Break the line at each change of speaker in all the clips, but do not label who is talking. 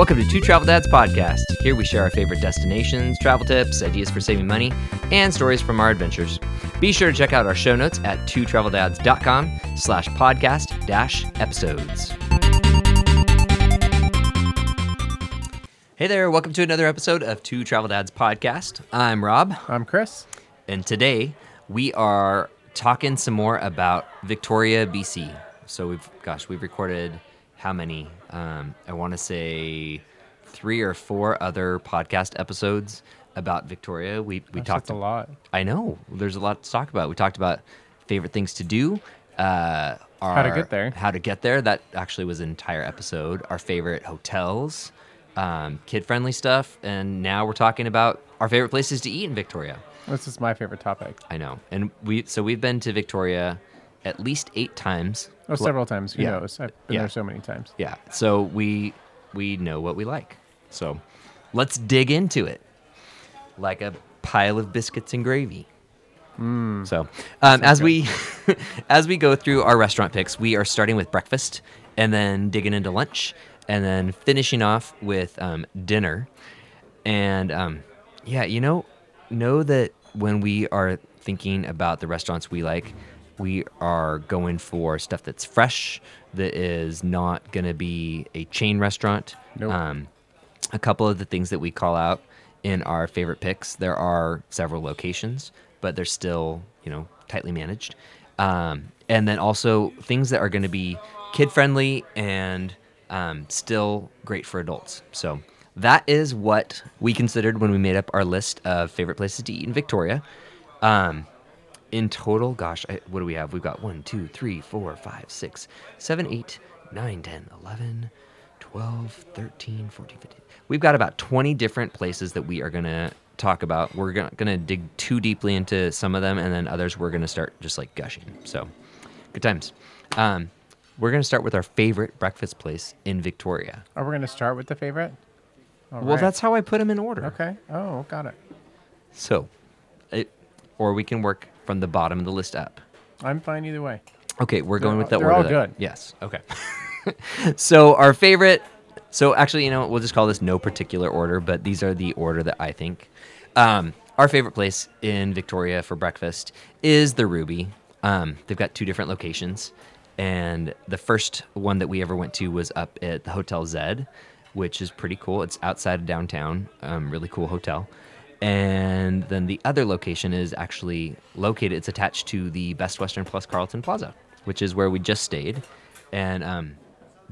Welcome to Two Travel Dads Podcast. Here we share our favorite destinations, travel tips, ideas for saving money, and stories from our adventures. Be sure to check out our show notes at twotraveldads.com slash podcast dash episodes. Hey there, welcome to another episode of Two Travel Dads Podcast. I'm Rob,
I'm Chris.
and today we are talking some more about Victoria, BC. So we've, gosh, we've recorded how many? Um, I want to say three or four other podcast episodes about Victoria. We we
Gosh,
talked
a lot.
I know there's a lot to talk about. We talked about favorite things to do. Uh,
How to get there.
How to get there. That actually was an entire episode. Our favorite hotels, um, kid-friendly stuff, and now we're talking about our favorite places to eat in Victoria.
This is my favorite topic.
I know, and we so we've been to Victoria at least eight times.
Oh, several times. Who
Yeah.
knows? I've been
Yeah.
there so many times.
Yeah, so we we know what we like. So let's dig into it, like a pile of biscuits and gravy. So, um, as we as we go through our restaurant picks, we are starting with breakfast, and then digging into lunch, and then finishing off with um, dinner. And um, yeah, you know, know that when we are thinking about the restaurants we like, we are going for stuff that's fresh, that is not going to be a chain restaurant.
Nope.
Um, a couple of the things that we call out in our favorite picks, there are several locations, but they're still, you know, tightly managed. Um, and then also things that are going to be kid friendly and um, still great for adults. So that is what we considered when we made up our list of favorite places to eat in Victoria. Um, in total, gosh, I, what do we have? We've got 1, 2, 3, 4, 5, 6, 7, 8, 9, 10, 11, 12, 13, 14, 15. We've got about 20 different places that we are going to talk about. We're going to dig too deeply into some of them, and then others we're going to start just like gushing. So, good times. Um, we're going to start with our favorite breakfast place in Victoria.
Are we going to start with the favorite? All
Well,
right.
that's how I put them in order.
okay. Oh, got it.
So, it, or we can work from the bottom of the list up.
I'm fine either way.
Okay, we're going
They're
with that
all- they're
order.
all
that-
good.
Yes. Okay. so our favorite. So actually, you know, we'll just call this no particular order, but these are the order that I think. Um, our favorite place in Victoria for breakfast is the Ruby. Um, they've got two different locations, and the first one that we ever went to was up at the Hotel Zed, which is pretty cool. It's outside of downtown. Um, really cool hotel. And then the other location is actually located. It's attached to the Best Western Plus Carlton Plaza, which is where we just stayed, and um,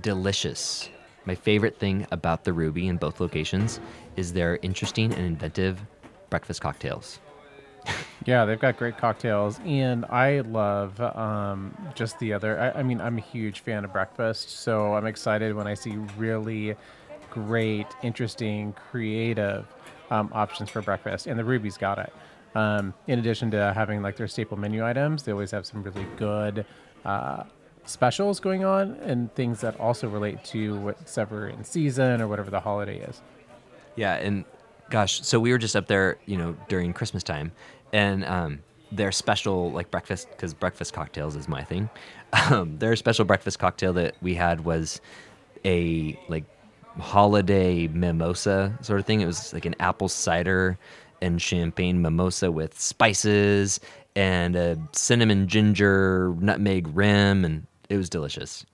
delicious. My favorite thing about the Ruby in both locations is their interesting and inventive breakfast cocktails.
Yeah, they've got great cocktails, and I love um, just the other. I, I mean, I'm a huge fan of breakfast, so I'm excited when I see really great, interesting, creative um, options for breakfast, and the Ruby's got it. Um, in addition to having like their staple menu items, they always have some really good uh, specials going on, and things that also relate to whatever in season or whatever the holiday is.
Yeah, and gosh, so we were just up there, you know, during Christmas time, and um, their special like breakfast because breakfast cocktails is my thing. Um, their special breakfast cocktail that we had was a like holiday mimosa sort of thing. It was like an apple cider and champagne mimosa with spices and a cinnamon ginger nutmeg rim, and it was delicious.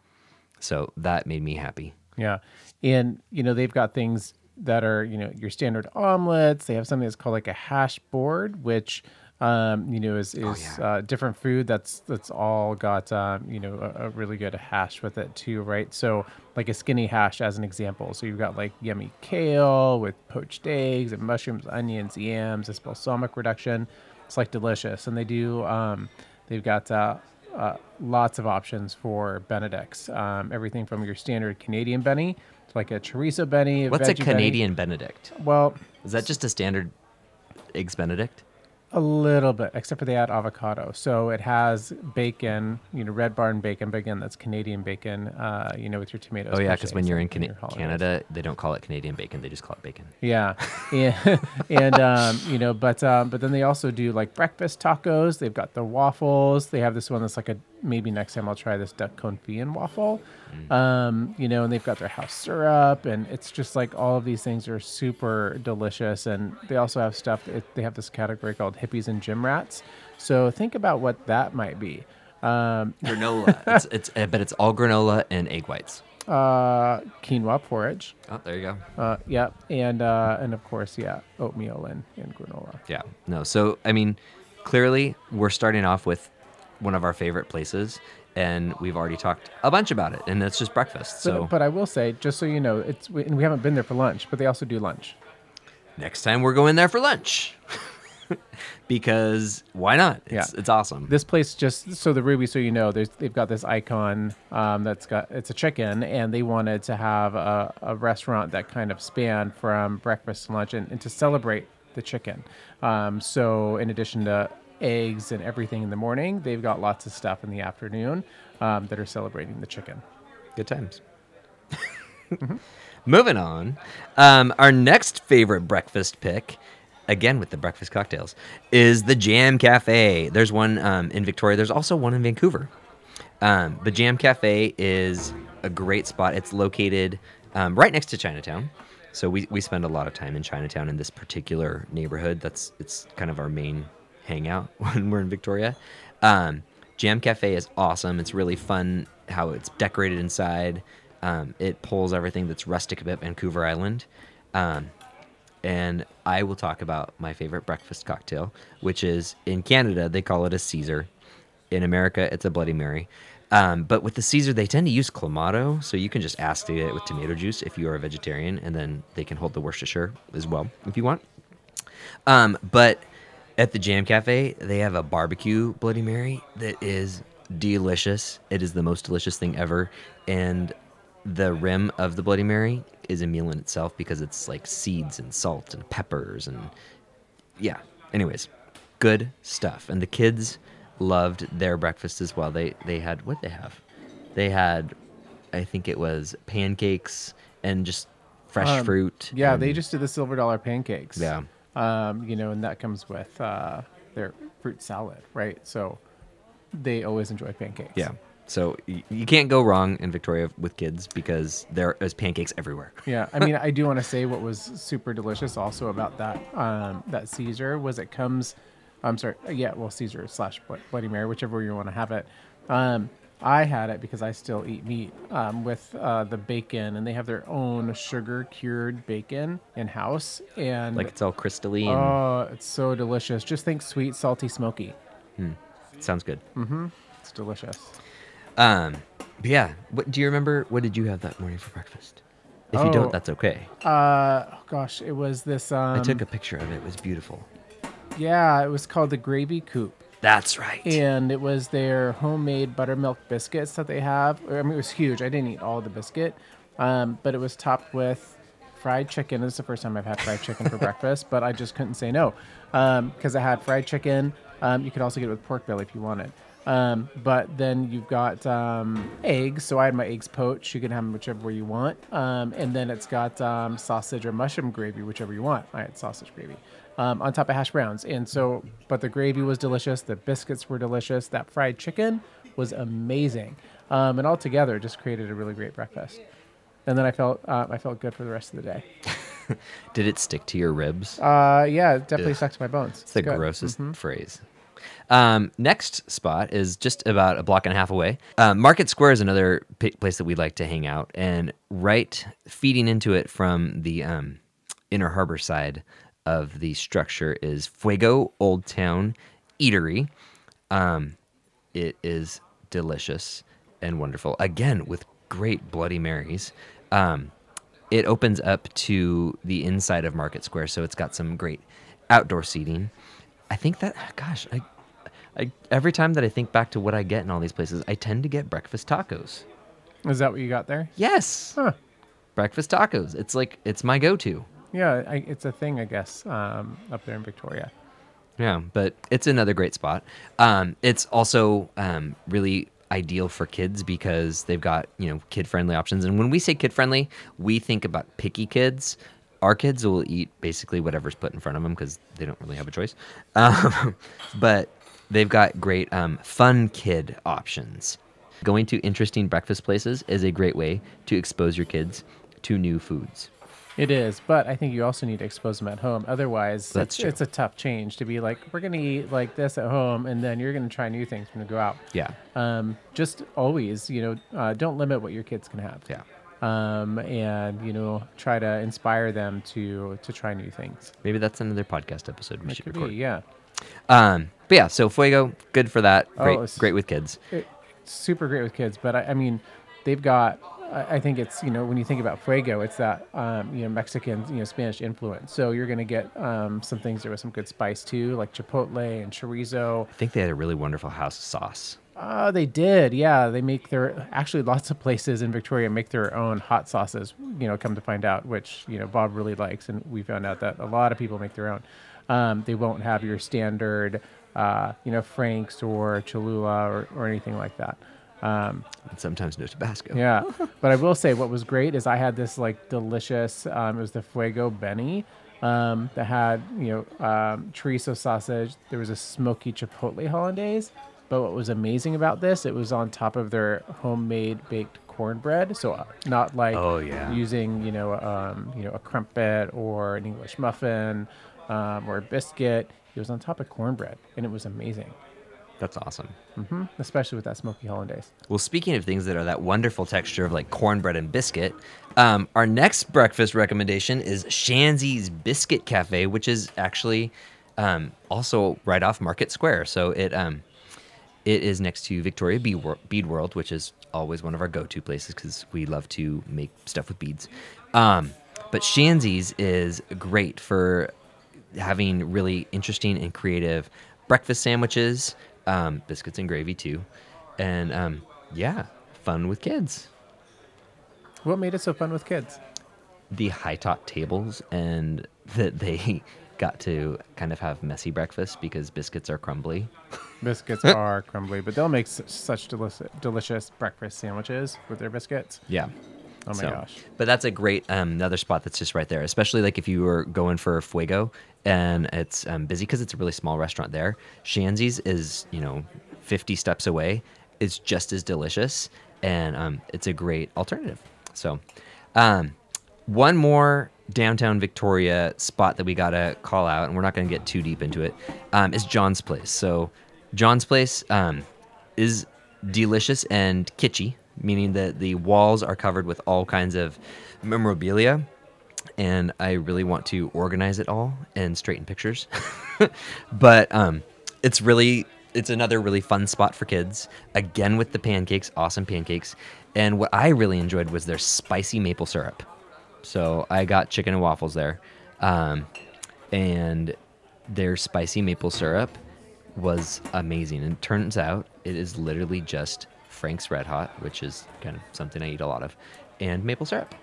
So that made me happy.
Yeah. And, you know, they've got things that are, you know, your standard omelets. They have something that's called like a hash board, which, um, you know, is, is
yeah.
uh, different food that's that's all got, um, you know, a, a really good hash with it too, right? So, like a skinny hash as an example. So you've got like yummy kale with poached eggs and mushrooms, onions, yams, this balsamic reduction. It's like delicious. And they do, um, they've got, uh, uh, lots of options for Benedicts. Um, everything from your standard Canadian Benny to like a chorizo Benny.
What's a
veggie Benny.
Canadian Benedict?
Well,
Is that just a standard eggs Benedict?
A little bit, except for they add avocado. So it has bacon, you know, Red Barn bacon, but again, that's Canadian bacon, uh, you know, with your tomatoes.
Oh yeah, because when you're in
your.
Canada, they don't call it Canadian bacon; they just call it bacon.
Yeah, and, and um, you know, but um, but then they also do like breakfast tacos. They've got the waffles. They have this one that's like a maybe next time I'll try this duck confit and waffle. Um, you know, and they've got their house syrup, and it's just like all of these things are super delicious. And they also have stuff. It, they have this category called hippies and gym rats. So think about what that might be. Um,
Granola. it's, it's, I bet it's all granola and egg whites.
uh, quinoa porridge.
Oh, there you go.
Uh, yeah, and uh, and of course, yeah, oatmeal and, and granola.
Yeah. No. So I mean, clearly we're starting off with one of our favorite places, and we've already talked a bunch about it, and it's just breakfast.
But,
So
but I will say, just so you know, it's we, and we haven't been there for lunch, but they also do lunch.
next time we're going there for lunch, because why not? It's,
Yeah.
it's awesome.
This place just so the Ruby, so you know, there's they've got this icon um, that's got it's a chicken, and they wanted to have a, a restaurant that kind of spanned from breakfast to lunch, and, and to celebrate the chicken. Um, so in addition to eggs and everything in the morning, they've got lots of stuff in the afternoon um, that are celebrating the chicken.
Good times. Moving on, um, our next favorite breakfast pick, again with the breakfast cocktails, is the Jam Cafe. There's one um, in Victoria. There's also one in Vancouver. Um, the Jam Cafe is a great spot. It's located um, right next to Chinatown. So we, we spend a lot of time in Chinatown in this particular neighborhood. That's it's kind of our main hangout when we're in Victoria. Um, Jam Cafe is awesome. It's really fun how it's decorated inside. Um, it pulls everything that's rustic about Vancouver Island. Um, and I will talk about my favorite breakfast cocktail, which is in Canada, they call it a Caesar. In America, it's a Bloody Mary. Um, but with the Caesar, they tend to use Clamato, so you can just ask to get it with tomato juice if you are a vegetarian, and then they can hold the Worcestershire as well if you want. Um, but at the Jam Cafe, they have a barbecue Bloody Mary that is delicious. It is the most delicious thing ever. And the rim of the Bloody Mary is a meal in itself because it's like seeds and salt and peppers and yeah. Anyways, good stuff. And the kids loved their breakfast as well. They they had what they have. They had, I think it was pancakes and just fresh
Um,
fruit.
Yeah, they just did the silver dollar pancakes.
yeah.
Um, you know, and that comes with uh, their fruit salad, right? So they always enjoy pancakes.
Yeah. So y- you can't go wrong in Victoria with kids because there is pancakes everywhere.
Yeah, I mean, I do want to say what was super delicious also about that um, that Caesar was it comes. I'm sorry, yeah, well Caesar slash Bloody Mary, whichever you want to have it. Um, I had it because I still eat meat um, with uh, the bacon, and they have their own sugar cured bacon in house, and
Like it's all crystalline.
oh, it's so delicious. Just think sweet, salty, smoky. Hmm.
sounds good. Mm-hmm.
It's delicious.
Um, but yeah, what do you remember? What did you have that morning for breakfast? If you
Oh.
don't, that's okay.
Uh, oh gosh, it was this. Um,
I took a picture of it. It was beautiful.
yeah, it was called the Gravy Coop.
That's right.
and it was their homemade buttermilk biscuits that they have. I mean, it was huge. I didn't eat all the biscuit, um, but it was topped with fried chicken. This is the first time I've had fried chicken for breakfast, but I just couldn't say no because I had fried chicken. Um, you could also get it with pork belly if you wanted. Um, but then you've got um, eggs. So I had my eggs poached. You can have them whichever way you want. Um, and then it's got um, sausage or mushroom gravy, whichever you want. I had sausage gravy um, on top of hash browns. And so, but the gravy was delicious. The biscuits were delicious. That fried chicken was amazing. Um, and altogether, just created a really great breakfast. And then I felt uh, I felt good for the rest of the day.
Did it stick to your ribs?
Uh, yeah, it definitely
Ugh.
stuck to my bones.
It's the
good.
grossest phrase. Um, next spot is just about a block and a half away. Um, Market Square is another p- place that we like to hang out, and right feeding into it from the um, inner harbor side of the structure is Fuego Old Town Eatery. Um, it is delicious and wonderful. Again, with great Bloody Marys. Um, it opens up to the inside of Market Square, so it's got some great outdoor seating. I think that, gosh, I, I every time that I think back to what I get in all these places, I tend to get breakfast tacos.
Is that what you got there?
Yes,
Huh.
breakfast tacos. It's like it's my go-to.
Yeah, I, it's a thing, I guess, um, up there in Victoria.
Yeah, but it's another great spot. Um, it's also um, really ideal for kids because they've got you know kid friendly options. And when we say kid friendly, we think about picky kids. Our kids will eat basically whatever's put in front of them because they don't really have a choice. Um, but they've got great um, fun kid options. Going to interesting breakfast places is a great way to expose your kids to new foods.
It is, but I think you also need to expose them at home. Otherwise,
That's
it's,
true.
it's a tough change to be like, we're going to eat like this at home, and then you're going to try new things when you go out.
Yeah.
Um, just always, you know, uh, don't limit what your kids can have.
Yeah.
Um, and you know, try to inspire them to to try new things.
Maybe that's another podcast episode we
That
should record.
be, yeah.
Um, but yeah, so Fuego, good for that.
Oh,
Great,
it's-
great with kids.
it, super great with kids. But I, I mean, they've got. I, I think it's you know when you think about fuego, it's that um, you know Mexican you know Spanish influence. So you're gonna get um, some things there with some good spice too, like chipotle and chorizo.
I think they had a really wonderful house sauce.
Uh, they did, yeah. They make their actually lots of places in Victoria make their own hot sauces. You know, come to find out, which you know Bob really likes, and we found out that a lot of people make their own. Um, they won't have your standard, uh, you know, Frank's or Cholula or, or anything like that. Um,
And sometimes no Tabasco.
yeah, but I will say what was great is I had this like delicious. Um, it was the Fuego Benny um, that had you know um, chorizo sausage. There was a smoky chipotle hollandaise. But what was amazing about this, it was on top of their homemade baked cornbread. So uh, not like
Oh, yeah.
using you know um, you know a crumpet or an English muffin um, or a biscuit. It was on top of cornbread, and it was amazing,
That's awesome. Mm-hmm.
especially with that smoky hollandaise.
Well, speaking of things that are that wonderful texture of like cornbread and biscuit, um, our next breakfast recommendation is Shanzy's Biscuit Cafe, which is actually um, also right off Market Square. So it um, it is next to Victoria Bead Wor- Bead World, which is always one of our go-to places because we love to make stuff with beads. Um, but Shanzy's is great for having really interesting and creative breakfast sandwiches, um, biscuits and gravy too, and um, yeah, fun with kids.
What made it so fun with kids?
The high top tables and that they got to kind of have messy breakfast because biscuits are crumbly.
Biscuits are crumbly, but they'll make such, delicious breakfast sandwiches with their biscuits.
Yeah.
Oh my
So-
gosh.
But that's a great um, another spot that's just right there, especially like if you were going for Fuego and it's um, busy because it's a really small restaurant there. Shanzy's is you know 50 steps away. It's just as delicious and um, it's a great alternative. So, um, one more downtown Victoria spot that we gotta call out, and we're not gonna get too deep into it, um, is John's Place. So, John's Place um, is delicious and kitschy, meaning that the walls are covered with all kinds of memorabilia. And I really want to organize it all and straighten pictures. but um, it's really, it's another really fun spot for kids. Again, with the pancakes, awesome pancakes. And what I really enjoyed was their spicy maple syrup. So I got chicken and waffles there. Um, and their spicy maple syrup was amazing. And turns out it is literally just Frank's Red Hot, which is kind of something I eat a lot of, and maple syrup.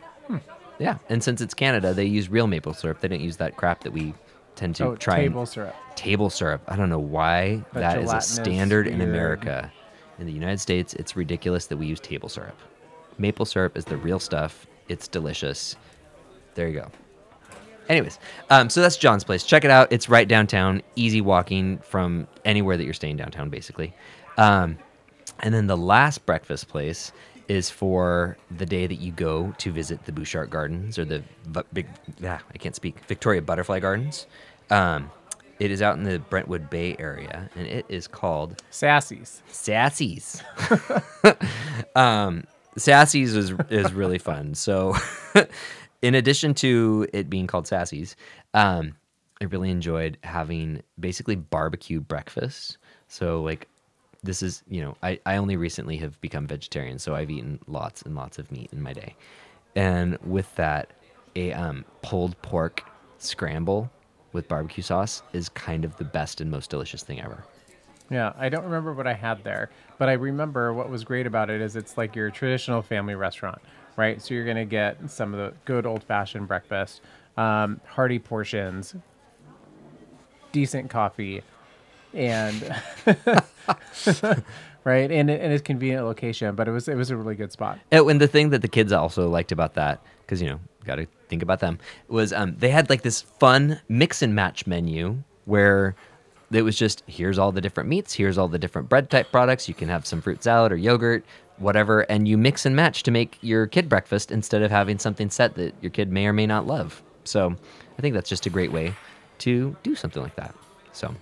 Yeah. And since it's Canada, they use real maple syrup. They don't use that crap that we tend to
Oh,
try and-
table syrup.
table syrup. I don't know why
That
that is a standard in America. In the United States, it's ridiculous that we use table syrup. Maple syrup is the real stuff. It's delicious. There you go. Anyways, um, so that's John's place. Check it out. It's right downtown, easy walking from anywhere that you're staying downtown, basically. Um, and then the last breakfast place is for the day that you go to visit the Butchart Gardens or the big, ah, I can't speak, Victoria Butterfly Gardens. Um, it is out in the Brentwood Bay area, and it is called
Sassy's.
Sassy's. um, Sassy's is is really fun. So, in addition to it being called Sassy's, um, I really enjoyed having basically barbecue breakfast. So, like, this is you know, I I only recently have become vegetarian, so I've eaten lots and lots of meat in my day, and with that, a um, pulled pork scramble with barbecue sauce is kind of the best and most delicious thing ever.
Yeah, I don't remember what I had there, but I remember what was great about it is it's like your traditional family restaurant, right? So you're gonna get some of the good old fashioned breakfast, um, hearty portions, decent coffee, and right, and and it's convenient location. But it was it was a really good spot.
Oh, and the thing that the kids also liked about that, because you know, got to think about them, was um, they had like this fun mix and match menu where it was just here's all the different meats, here's all the different bread type products. You can have some fruit salad or yogurt, whatever, and you mix and match to make your kid breakfast instead of having something set that your kid may or may not love. So I think that's just a great way to do something like that. So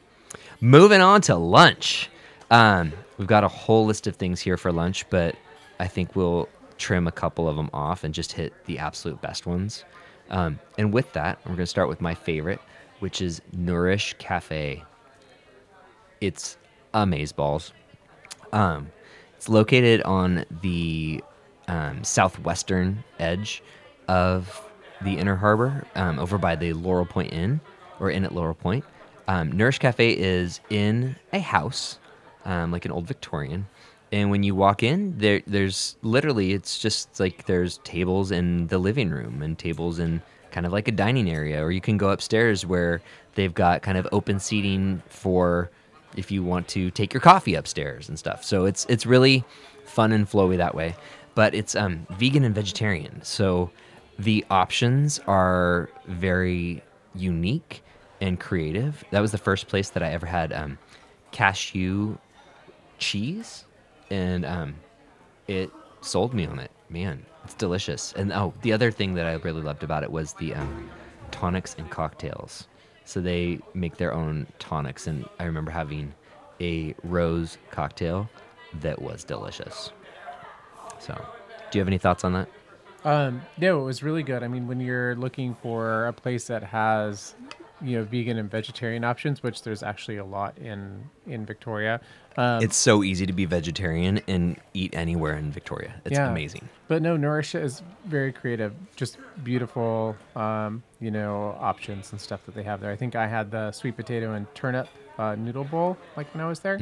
moving on to lunch. Um, we've got a whole list of things here for lunch, but I think we'll trim a couple of them off and just hit the absolute best ones. Um, and with that, we're going to start with my favorite, which is Nourish Cafe. It's amazeballs. Um, it's located on the um, southwestern edge of the Inner Harbor, um, over by the Laurel Point Inn, or Inn at Laurel Point. Um, Nourish Cafe is in a house, um, like an old Victorian. And when you walk in, there, there's literally, it's just like there's tables in the living room and tables in kind of like a dining area, or you can go upstairs where they've got kind of open seating for if you want to take your coffee upstairs and stuff. So it's it's really fun and flowy that way. But it's um, vegan and vegetarian, so the options are very unique and creative. That was the first place that I ever had um, cashew cheese, and um, it sold me on it. Man, it's delicious. And oh, the other thing that I really loved about it was the um, tonics and cocktails. So they make their own tonics, and I remember having a rose cocktail that was delicious. So, do you have any thoughts on that?
Um, no, it was really good. I mean, when you're looking for a place that has, you know, vegan and vegetarian options, which there's actually a lot in in Victoria. Um,
It's so easy to be vegetarian and eat anywhere in Victoria. It's
Yeah.
amazing.
But no, Nourish is very creative. Just beautiful, um, you know, options and stuff that they have there. I think I had the sweet potato and turnip uh, noodle bowl like when I was there.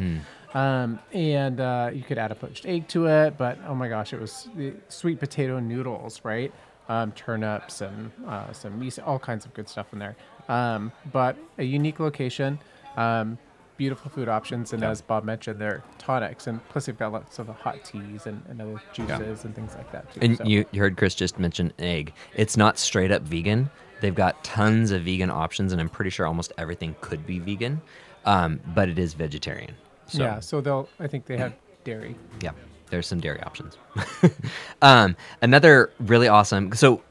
Um, and uh, you could add a poached egg to it, but oh my gosh, it was the sweet potato noodles, right? Um, turnips and uh, some miso, all kinds of good stuff in there. Um, but a unique location. Um, beautiful food options, and
Yeah.
as Bob mentioned, they're tonics, and plus they've got lots of hot teas and, and other juices and things like that too.
And
so.
you, you heard Chris just mention egg. It's not straight up vegan. They've got tons of vegan options, and I'm pretty sure almost everything could be vegan, um, but it is vegetarian. So,
yeah, so they'll. I think they have dairy.
yeah, there's some dairy options. um, another really awesome. So,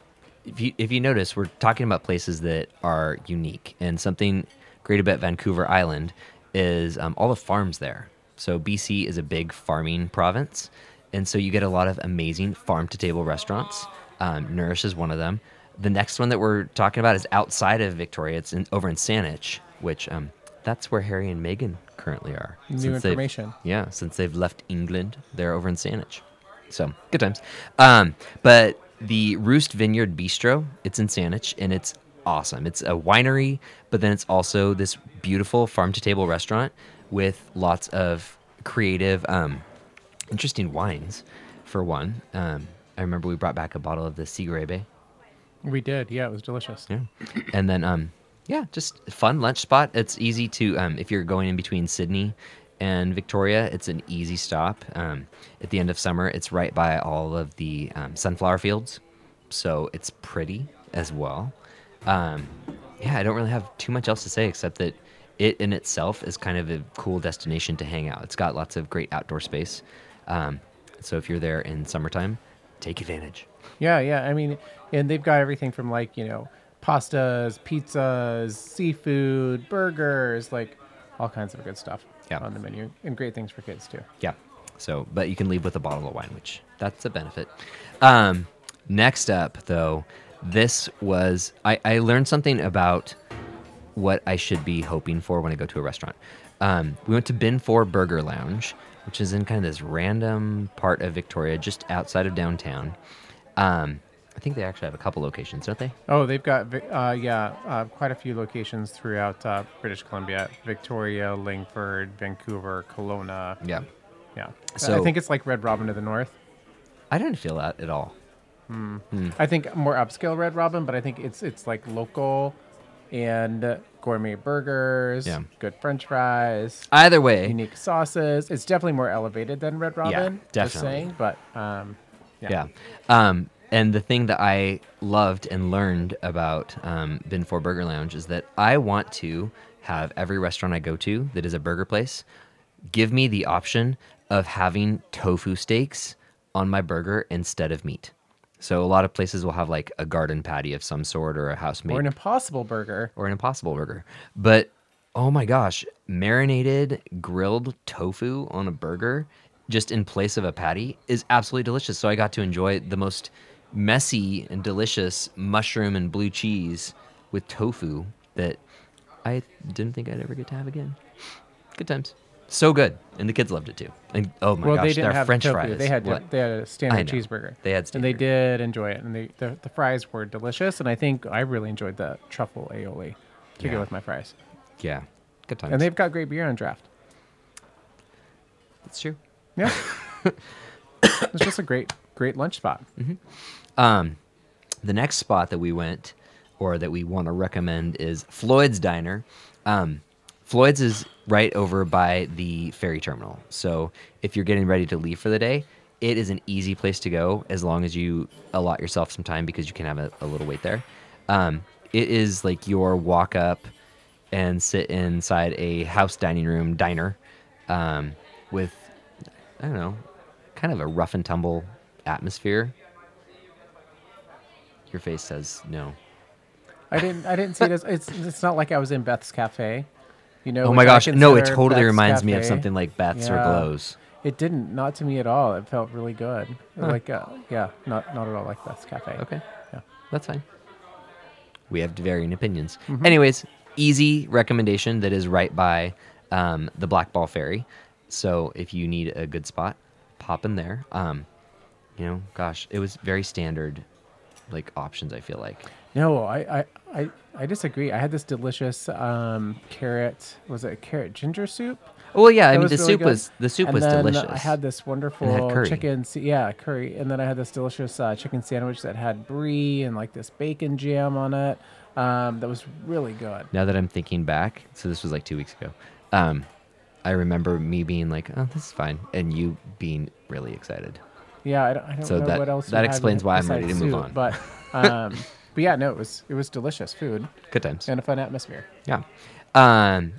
if you if you notice, we're talking about places that are unique, and something great about Vancouver Island is um, all the farms there. So BC is a big farming province, and so you get a lot of amazing farm to table restaurants. Um, Nourish is one of them. The next one that we're talking about is outside of Victoria. It's in, over in Saanich, which um, that's where Harry and Meghan currently are.
New information.
yeah, since they've left England, they're over in Saanich. So good times. Um, but the Roost Vineyard Bistro, it's in Saanich, and it's awesome. It's a winery, but then it's also this beautiful farm to table restaurant with lots of creative, um, interesting wines. For one, um, I remember we brought back a bottle of the Siegerrebe.
We did. Yeah, it was delicious.
Yeah. And then um yeah, just fun lunch spot. It's easy to um if you're going in between Sidney and Victoria, it's an easy stop. Um at the end of summer, it's right by all of the um, sunflower fields. So it's pretty as well. Um yeah, I don't really have too much else to say except that it in itself is kind of a cool destination to hang out. It's got lots of great outdoor space. Um so if you're there in summertime, take advantage.
Yeah, yeah. I mean, and they've got everything from like you know pastas, pizzas, seafood, burgers, like all kinds of good stuff
Yeah.
on the menu, and great things for kids too.
Yeah. So, but you can leave with a bottle of wine, which that's a benefit. Um, next up, though, this was I, I learned something about what I should be hoping for when I go to a restaurant. Um, we went to Bin 4 Burger Lounge, which is in kind of this random part of Victoria, just outside of downtown. Um, think they actually have a couple locations, don't they?
Oh, they've got uh, yeah, uh, quite a few locations throughout uh, British Columbia: Victoria, Langford, Vancouver, Kelowna.
Yeah.
Yeah,
So-
I think it's like Red Robin to the north.
I didn't feel that at all.
I think more upscale Red Robin, but I think it's it's like local and gourmet burgers,
Yeah.
good French fries,
Either way,
unique sauces. It's definitely more elevated than Red Robin. Just
definitely.
saying, but um, yeah.
Yeah. Um, and the thing that I loved and learned about um, Bin 4 Burger Lounge is that I want to have every restaurant I go to that is a burger place give me the option of having tofu steaks on my burger instead of meat. So a lot of places will have like a garden patty of some sort or a house made
Or an impossible burger.
or an impossible burger. But oh my gosh, marinated grilled tofu on a burger just in place of a patty is absolutely delicious. So I got to enjoy the most messy and delicious mushroom and blue cheese with tofu that I didn't think I'd ever get to have again. Good times. So good. And the kids loved it too. And oh my
well,
gosh,
they didn't
their
have
french
tofu.
fries.
They had
what?
they had a standard cheeseburger.
They had standard.
and they did enjoy it, and they the, the fries were delicious. And I think I really enjoyed the truffle aioli to
Yeah.
go with my fries.
Yeah. Good times.
And they've got great beer on draft.
That's true.
Yeah, it's just a great great lunch spot.
Um, the next spot that we went, or that we want to recommend, is Floyd's Diner. Um, Floyd's is right over by the ferry terminal. So if you're getting ready to leave for the day, it is an easy place to go as long as you allot yourself some time because you can have a, a little wait there. Um, it is like your walk up and sit inside a house dining room diner um, with, I don't know, kind of a rough and tumble atmosphere. Your face says no.
I didn't I didn't see it as it's it's not like I was in Beth's Cafe. You know.
Oh my gosh, no! It totally
Beth's
reminds me of something like Beth's or Glo's.
It didn't, not to me at all. It felt really good.
Huh.
Like, uh, yeah, not not at all like Beth's Cafe.
Okay,
Yeah.
that's fine. We have varying opinions.
Mm-hmm.
Anyways, easy recommendation that is right by um, the Black Ball Ferry. So if you need a good spot, pop in there. Um, you know, gosh, it was very standard, like options. I feel like.
No, I, I, I, I disagree. I had this delicious um, carrot. Was it carrot ginger soup?
Well, yeah, I mean the
really
soup
good.
was the soup
and
was delicious.
I had this
had
wonderful
curry.
chicken, yeah, curry, and then I had this delicious uh, chicken sandwich that had brie and like this bacon jam on it. Um, that was really good.
now that I'm thinking back, so this was like two weeks ago. Um, I remember me being like, "Oh, this is fine," and you being really excited.
Yeah, I don't, I don't
So
know
that-
what else.
that explains why I'm ready to move
soup,
on.
But, um, but yeah, no, it was it was delicious food
Good times.
and a fun atmosphere.
Yeah. Um,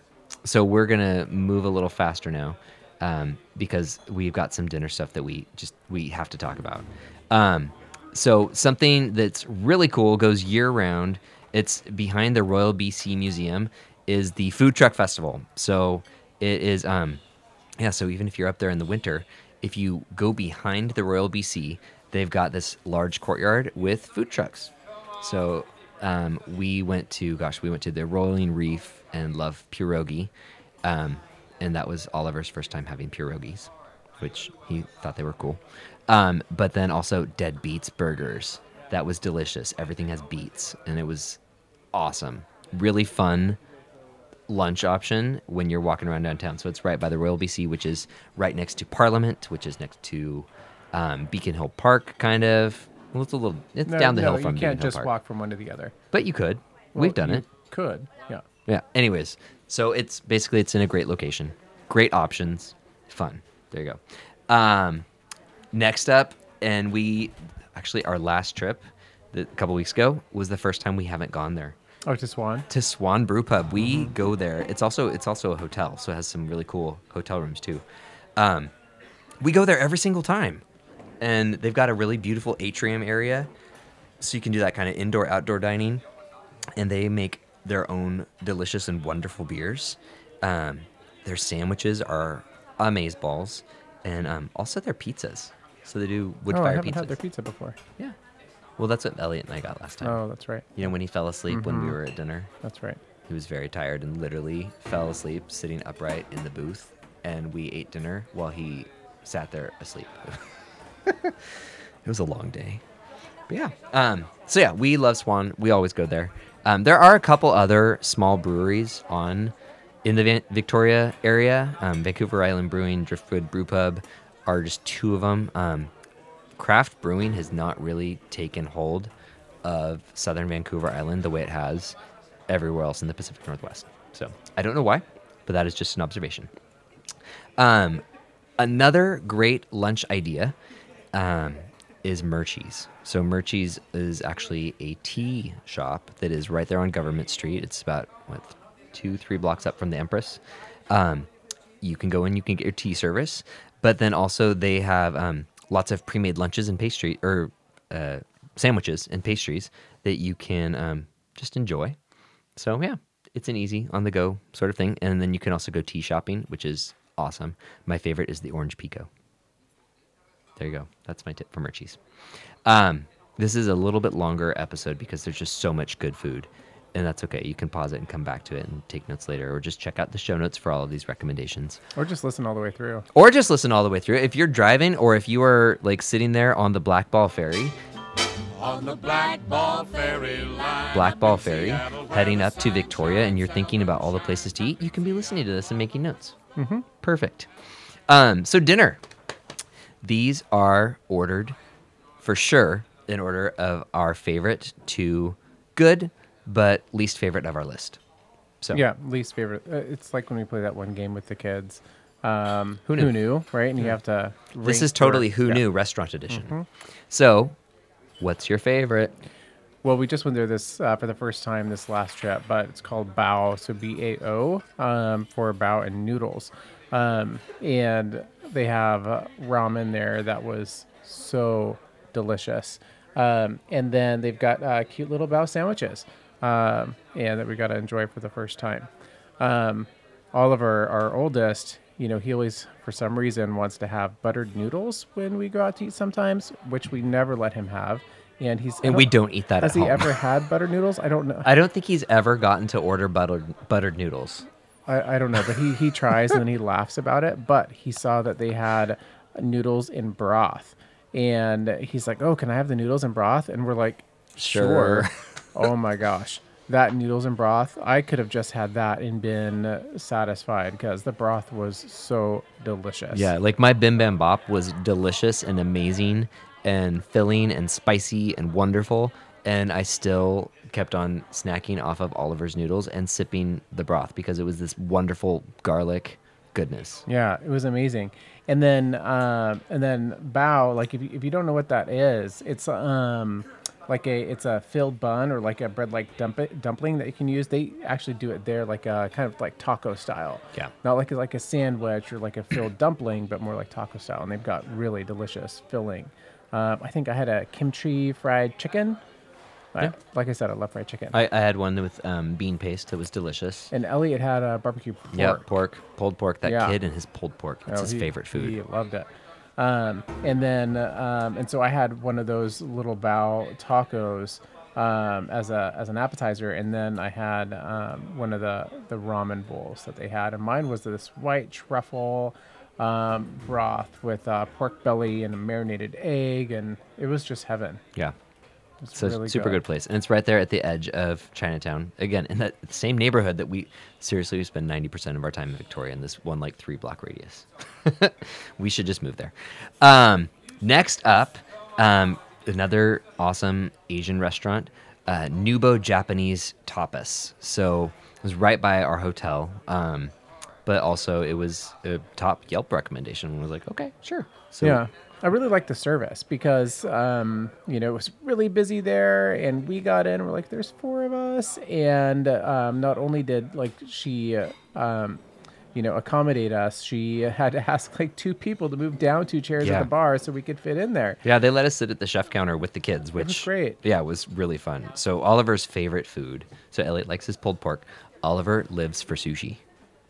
so we're gonna move a little faster now, um, because we've got some dinner stuff that we just we have to talk about. Um, so something that's really cool goes year round. It's behind the Royal BC Museum. Is the food truck festival. So it is. Um, yeah. So even if you're up there in the winter, if you go behind the Royal BC, they've got this large courtyard with food trucks. So um, we went to, gosh, we went to the Rolling Reef and Love Pierogi. Um, and that was Oliver's first time having pierogies, which he thought they were cool. Um, but then also Dead Beats Burgers. That was delicious. Everything has beets, and it was awesome. Really fun lunch option when you're walking around downtown. So it's right by the Royal BC, which is right next to Parliament, which is next to um, Beacon Hill Park, kind of. Well, it's a little. It's
No,
down the
no,
hill from
you can't just
Park.
walk from one to the other.
But you could.
Well,
We've done it.
Could yeah.
Yeah. Anyways, so it's basically it's in a great location, great options, fun. There you go. Um, next up, and we actually our last trip, the, a couple weeks ago, was the first time we haven't gone there
Oh, to Swan.
to Swan Brew Pub. We go there. It's also it's also a hotel, so it has some really cool hotel rooms too. Um, we go there every single time, and they've got a really beautiful atrium area, so you can do that kind of indoor outdoor dining, and they make their own delicious and wonderful beers. Um, their sandwiches are amazeballs, and um, also their pizzas. So they do wood
oh, I haven't
pizzas.
had their pizza before.
Yeah. Well, that's what Elliot and I got last time.
Oh, that's right.
You know, when he fell asleep when we
Mhm.
were at dinner.
That's right.
He was very tired and literally fell asleep sitting upright in the booth. And we ate dinner while he sat there asleep. it was a long day. But yeah. Um, so yeah, we love Swan. We always go there. Um, there are a couple other small breweries on in the Van- Victoria area. Um, Vancouver Island Brewing, Driftwood Brew Pub are just two of them. Um, craft brewing has not really taken hold of southern Vancouver Island the way it has everywhere else in the Pacific Northwest. So I don't know why, but that is just an observation. Um, another great lunch idea um, is Murchie's. So Murchie's is actually a tea shop that is right there on Government Street. It's about what two, three blocks up from the Empress. Um, you can go in, you can get your tea service, but then also they have um, lots of pre-made lunches and pastry or uh, sandwiches and pastries that you can um, just enjoy. So yeah, it's an easy on the go sort of thing, and then you can also go tea shopping, which is awesome. My favorite is the orange pekoe. There you go. That's my tip for Murchie's. Um, this is a little bit longer episode because there's just so much good food, and that's okay. You can pause it and come back to it and take notes later, or just check out the show notes for all of these recommendations,
Or just listen all the way through.
or just listen all the way through. If you're driving, or if you are like sitting there on the Black Ball Ferry,
On the Black Ball Ferry line.
Black Ball Ferry, heading up to Victoria, and you're thinking about all the places to eat, you can be listening to this and making notes. Mm-hmm. Perfect. Um, so dinner. These are ordered for sure in order of our favorite to good, but least favorite of our list. So
Yeah, least favorite. Uh, it's like when we play that one game with the kids. Um,
Who knew?
right? And you have to.
this
rank
is totally who
yeah.
knew restaurant edition. So, what's your favorite?
Well, we just went there this uh, for the first time this last trip, but it's called Bao, so B A O, um, for Bao and noodles, um, and they have uh, ramen there that was so delicious, um, and then they've got uh, cute little Bao sandwiches, um, and that we got to enjoy for the first time. Um, Oliver, our oldest, you know, he always, for some reason, wants to have buttered noodles when we go out to eat sometimes, which we never let him have. And he's
And we don't eat that
Has he
home.
ever had buttered noodles? I don't know.
I don't think he's ever gotten to order buttered buttered noodles.
I, I don't know, but he he tries and then he laughs about it. But he saw that they had noodles in broth, and he's like, "Oh, can I have the noodles in broth?" And we're like,
Sure.
"Sure." oh my gosh, that noodles and broth! I could have just had that and been satisfied because the broth was so delicious.
Yeah, like my Bim Bam Bop was delicious and amazing and filling and spicy and wonderful. And I still kept on snacking off of Oliver's noodles and sipping the broth because it was this wonderful garlic goodness.
Yeah, it was amazing. And then um, and then bao, like if you, if you don't know what that is, it's um like a it's a filled bun or like a bread like dump dumpling that you can use. They actually do it there like a kind of like taco style.
Yeah.
Not like like a sandwich or like a filled dumpling, but more like taco style. And they've got really delicious filling. Um, I think I had a kimchi fried chicken. I-
Yeah.
like I said, I love fried chicken.
I, I had one with um, bean paste that was delicious.
and Elliot had a barbecue pork.
Yeah, pork, pulled pork. That
Yeah.
kid and his pulled pork. It's
Oh,
his
he-
favorite food.
He loved it. Um, and then, um, and so I had one of those little bao tacos um, as a as an appetizer, and then I had um, one of the the ramen bowls that they had, and mine was this white truffle um, broth with uh, pork belly and a marinated egg, and it was just heaven.
Yeah.
It was
So
really
super good. place, and it's right there at the edge of Chinatown. Again, in that same neighborhood that we seriously we spend ninety percent of our time in Victoria in this one like three block radius. we should just move there. Um, next up, um, another awesome Asian restaurant, uh, Nubo Japanese Tapas. So it was right by our hotel, um, but also it was a top Yelp recommendation. And I was like, okay, sure. So
yeah. I really like the service because, um, you know, it was really busy there, and we got in. We're like, "There's four of us," and um, not only did like she, uh, um, you know, accommodate us, she had to ask like two people to move down two chairs
Yeah.
at the bar so we could fit in there.
Yeah, they let us sit at the chef counter with the kids, which
was great.
Yeah, it was really fun. So Oliver's favorite food. So Elliot likes his pulled pork. Oliver lives for sushi.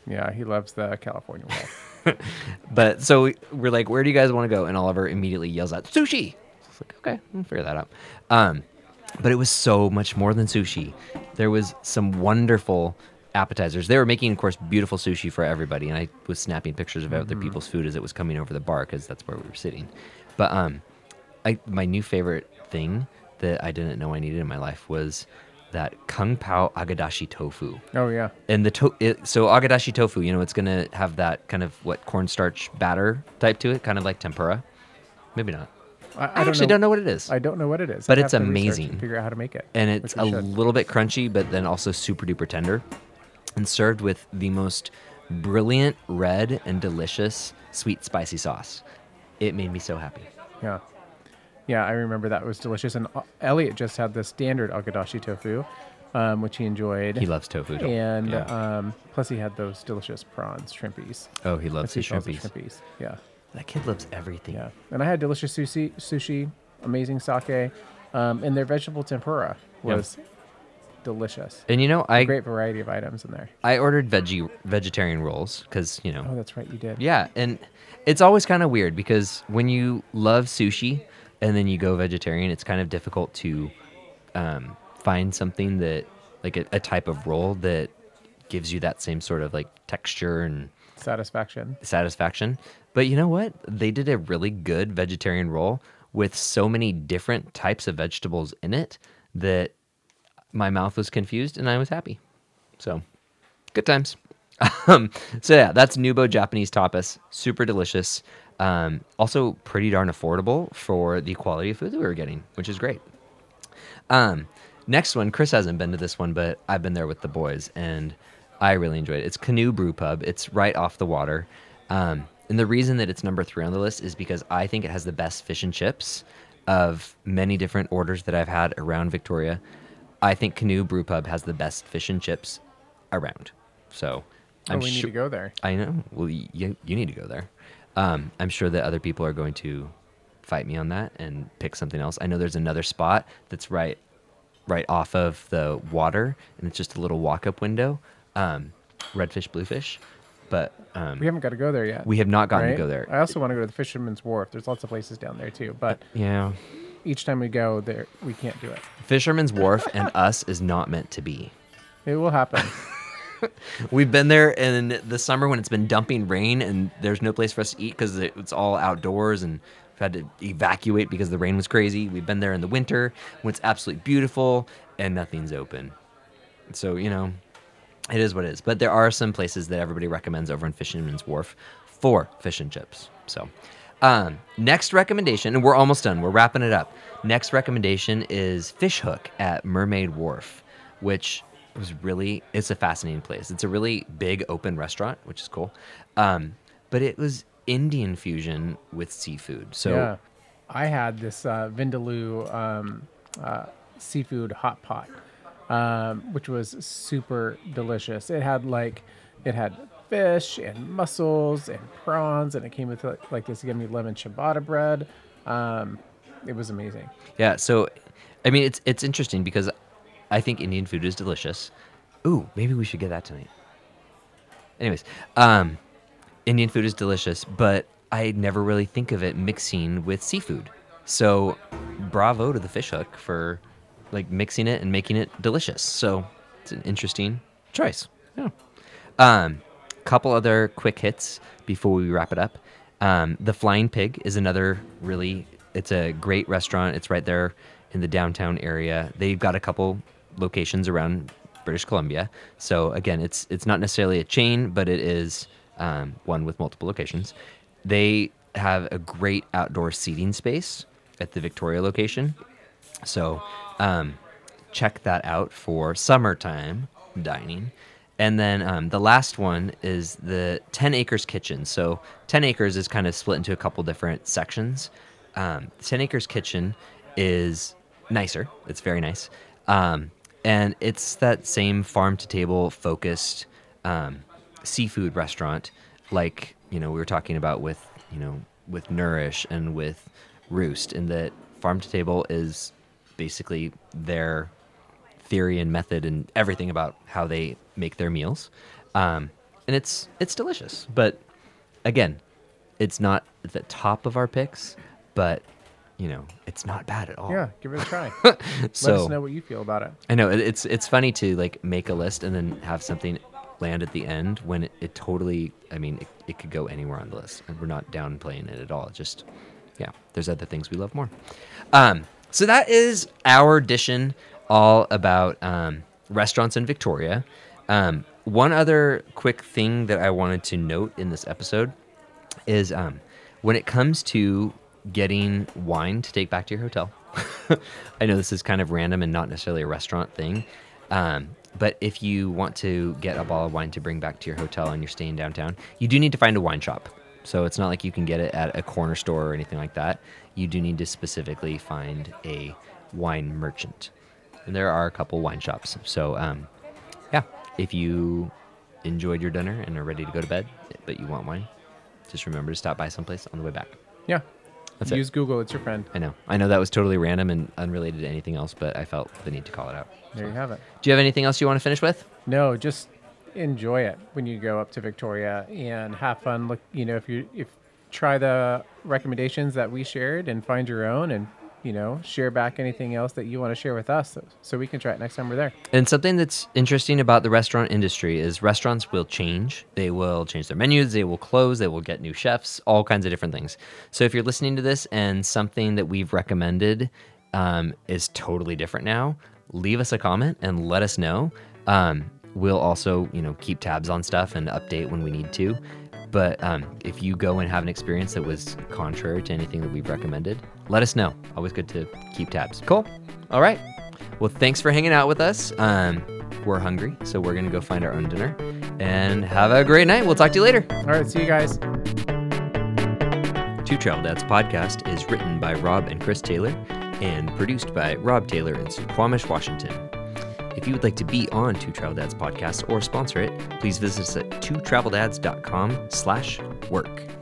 Yeah, he loves the California roll.
But so we- we're like, where do you guys want to go? And Oliver immediately yells out, sushi. It's like, okay, we'll figure that out. Um, but it was so much more than sushi. There was some wonderful appetizers. They were making, of course, beautiful sushi for everybody, and I was snapping pictures of other people's food as it was coming over the bar because that's where we were sitting. But um, I my new favorite thing that I didn't know I needed in my life was that kung pao agedashi tofu.
Oh yeah,
and the to- it, so agedashi tofu you know it's gonna have that kind of what cornstarch batter type to it kind of like tempura. Maybe not.
I,
i, actually don't know what it is.
I don't know what it is,
But
I'd
it's
have to research
amazing.
and figure out how to make it.
and
which
it's
we
a
should.
little bit crunchy but then also super duper tender. And served with the most brilliant red and delicious sweet spicy sauce. It made me so happy.
Yeah. Yeah, I remember that was delicious. And uh, Elliot just had the standard agedashi tofu. um, which he enjoyed.
He loves tofu.
and
yeah.
um, plus he had those delicious prawns, shrimpies.
oh, he loves his
he
shrimpies.
shrimpies. Yeah,
That kid loves everything.
yeah. And I had delicious sushi, sushi, amazing sake, um, and their vegetable tempura
Yeah.
was delicious.
And you know, I
Great variety of items in there.
I ordered veggie vegetarian rolls because you know
Oh, that's right, you did.
Yeah, and it's always kind of weird because when you love sushi and then you go vegetarian, it's kind of difficult to um, find something that like a, a type of roll that gives you that same sort of like texture and
Satisfaction.
satisfaction. But you know what? They did a really good vegetarian roll with so many different types of vegetables in it that my mouth was confused and I was happy. So, good times. um, so yeah, that's Nubo Japanese tapas. Super delicious. Um, also pretty darn affordable for the quality of food that we were getting, which is great. Um, next one, Chris hasn't been to this one, but I've been there with the boys, and I really enjoyed it. It's Canoe Brew Pub. It's right off the water. Um, and the reason that it's number three on the list is because I think it has the best fish and chips of many different orders that I've had around Victoria. I think Canoe Brew Pub has the best fish and chips around. So
Oh,
I'm
we need
sure
to go there.
I know. Well, you, you need to go there. Um, I'm sure that other people are going to fight me on that and pick something else. I know there's another spot that's right right off of the water, and it's just a little walk-up window. Um, redfish, bluefish, but um,
We haven't got to go there yet.
we have not gotten
right?
to go there.
I also want to go to the Fisherman's Wharf. There's lots of places down there too, but
yeah,
each time we go there, we can't do it.
Fisherman's Wharf and us is not meant to be.
It will happen.
We've been there in the summer when it's been dumping rain and there's no place for us to eat because it's all outdoors and we've had to evacuate because the rain was crazy. We've been there in the winter when it's absolutely beautiful and nothing's open. So, you know, it is what it is. But there are some places that everybody recommends over in Fisherman's Wharf for fish and chips. So, um, next recommendation, and we're almost done. We're wrapping it up. Next recommendation is Fish Hook at Mermaid Wharf, which was really it's a fascinating place. It's a really big open restaurant, which is cool. Um, but it was Indian fusion with seafood. So
yeah, I had this uh, Vindaloo um, uh, seafood hot pot, um, which was super delicious. It had like, it had fish and mussels and prawns, and it came with like, like this yummy lemon ciabatta bread. Um, it was amazing.
Yeah, so I mean it's it's interesting because I think Indian food is delicious. Ooh, maybe we should get that tonight. Anyways, um Indian food is delicious, but I never really think of it mixing with seafood. So bravo to the fish hook for like mixing it and making it delicious. So it's an interesting choice. Yeah. Um, couple other quick hits before we wrap it up. Um, the Flying Pig is another really. It's a great restaurant. It's right there in the downtown area. They've got a couple locations around British Columbia. So again, it's it's not necessarily a chain, but it is um, one with multiple locations. They have a great outdoor seating space at the Victoria location. So um, check that out for summertime dining. And then um, the last one is the 10 Acres Kitchen. So 10 Acres is kind of split into a couple different sections. Um, 10 Acres Kitchen is nicer, it's very nice. Um, and it's that same farm to table focused um, seafood restaurant, like, you know, we were talking about with, you know, with Nourish and with Roost, in that farm to table is basically their theory and method and everything about how they make their meals. Um, and it's it's delicious. But again, it's not the top of our picks, but you know, it's not bad at all.
Yeah, give it a try. Let us know what you feel about it.
I know it's it's funny to like make a list and then have something land at the end when it, it totally I mean it, it could go anywhere on the list and we're not downplaying it at all. Just yeah, there's other things we love more. Um, so that is our edition all about um, restaurants in Victoria. Um, one other quick thing that I wanted to note in this episode is um, when it comes to getting wine to take back to your hotel. I know this is kind of random and not necessarily a restaurant thing, um, but if you want to get a bottle of wine to bring back to your hotel and you're staying downtown, you do need to find a wine shop. So it's not like you can get it at a corner store or anything like that. You do need to specifically find a wine merchant. and there are a couple wine shops. So, um, yeah, if you enjoyed your dinner and are ready to go to bed, but you want wine, just remember to stop by someplace on the way back.
Yeah.
That's it.
Use Google. It's your friend.
I know. I know that was totally random and unrelated to anything else, but I felt the need to call it out.
There you have it.
Do you have anything else you want to finish with?
No, just enjoy it when you go up to Victoria and have fun. Look, you know, if you if try the recommendations that we shared and find your own and you know share back anything else that you want to share with us so, we can try it next time we're there.
And something that's interesting about the restaurant industry is restaurants will change. They will change their menus, they will close, they will get new chefs, all kinds of different things. So if you're listening to this and something that we've recommended um, is totally different now, leave us a comment and let us know. Um, we'll also, you know, keep tabs on stuff and update when we need to. But um, if you go and have an experience that was contrary to anything that we've recommended, let us know. Always good to keep tabs. Cool. All right. Well, thanks for hanging out with us. Um, we're hungry, so we're going to go find our own dinner. And have a great night. We'll talk to you later.
All right, see you guys.
Two Travel Dads podcast is written by Rob and Chris Taylor and produced by Rob Taylor in Squamish, Washington. If you would like to be on Two Travel Dads podcast or sponsor it, please visit us at twotraveldads.com slash work.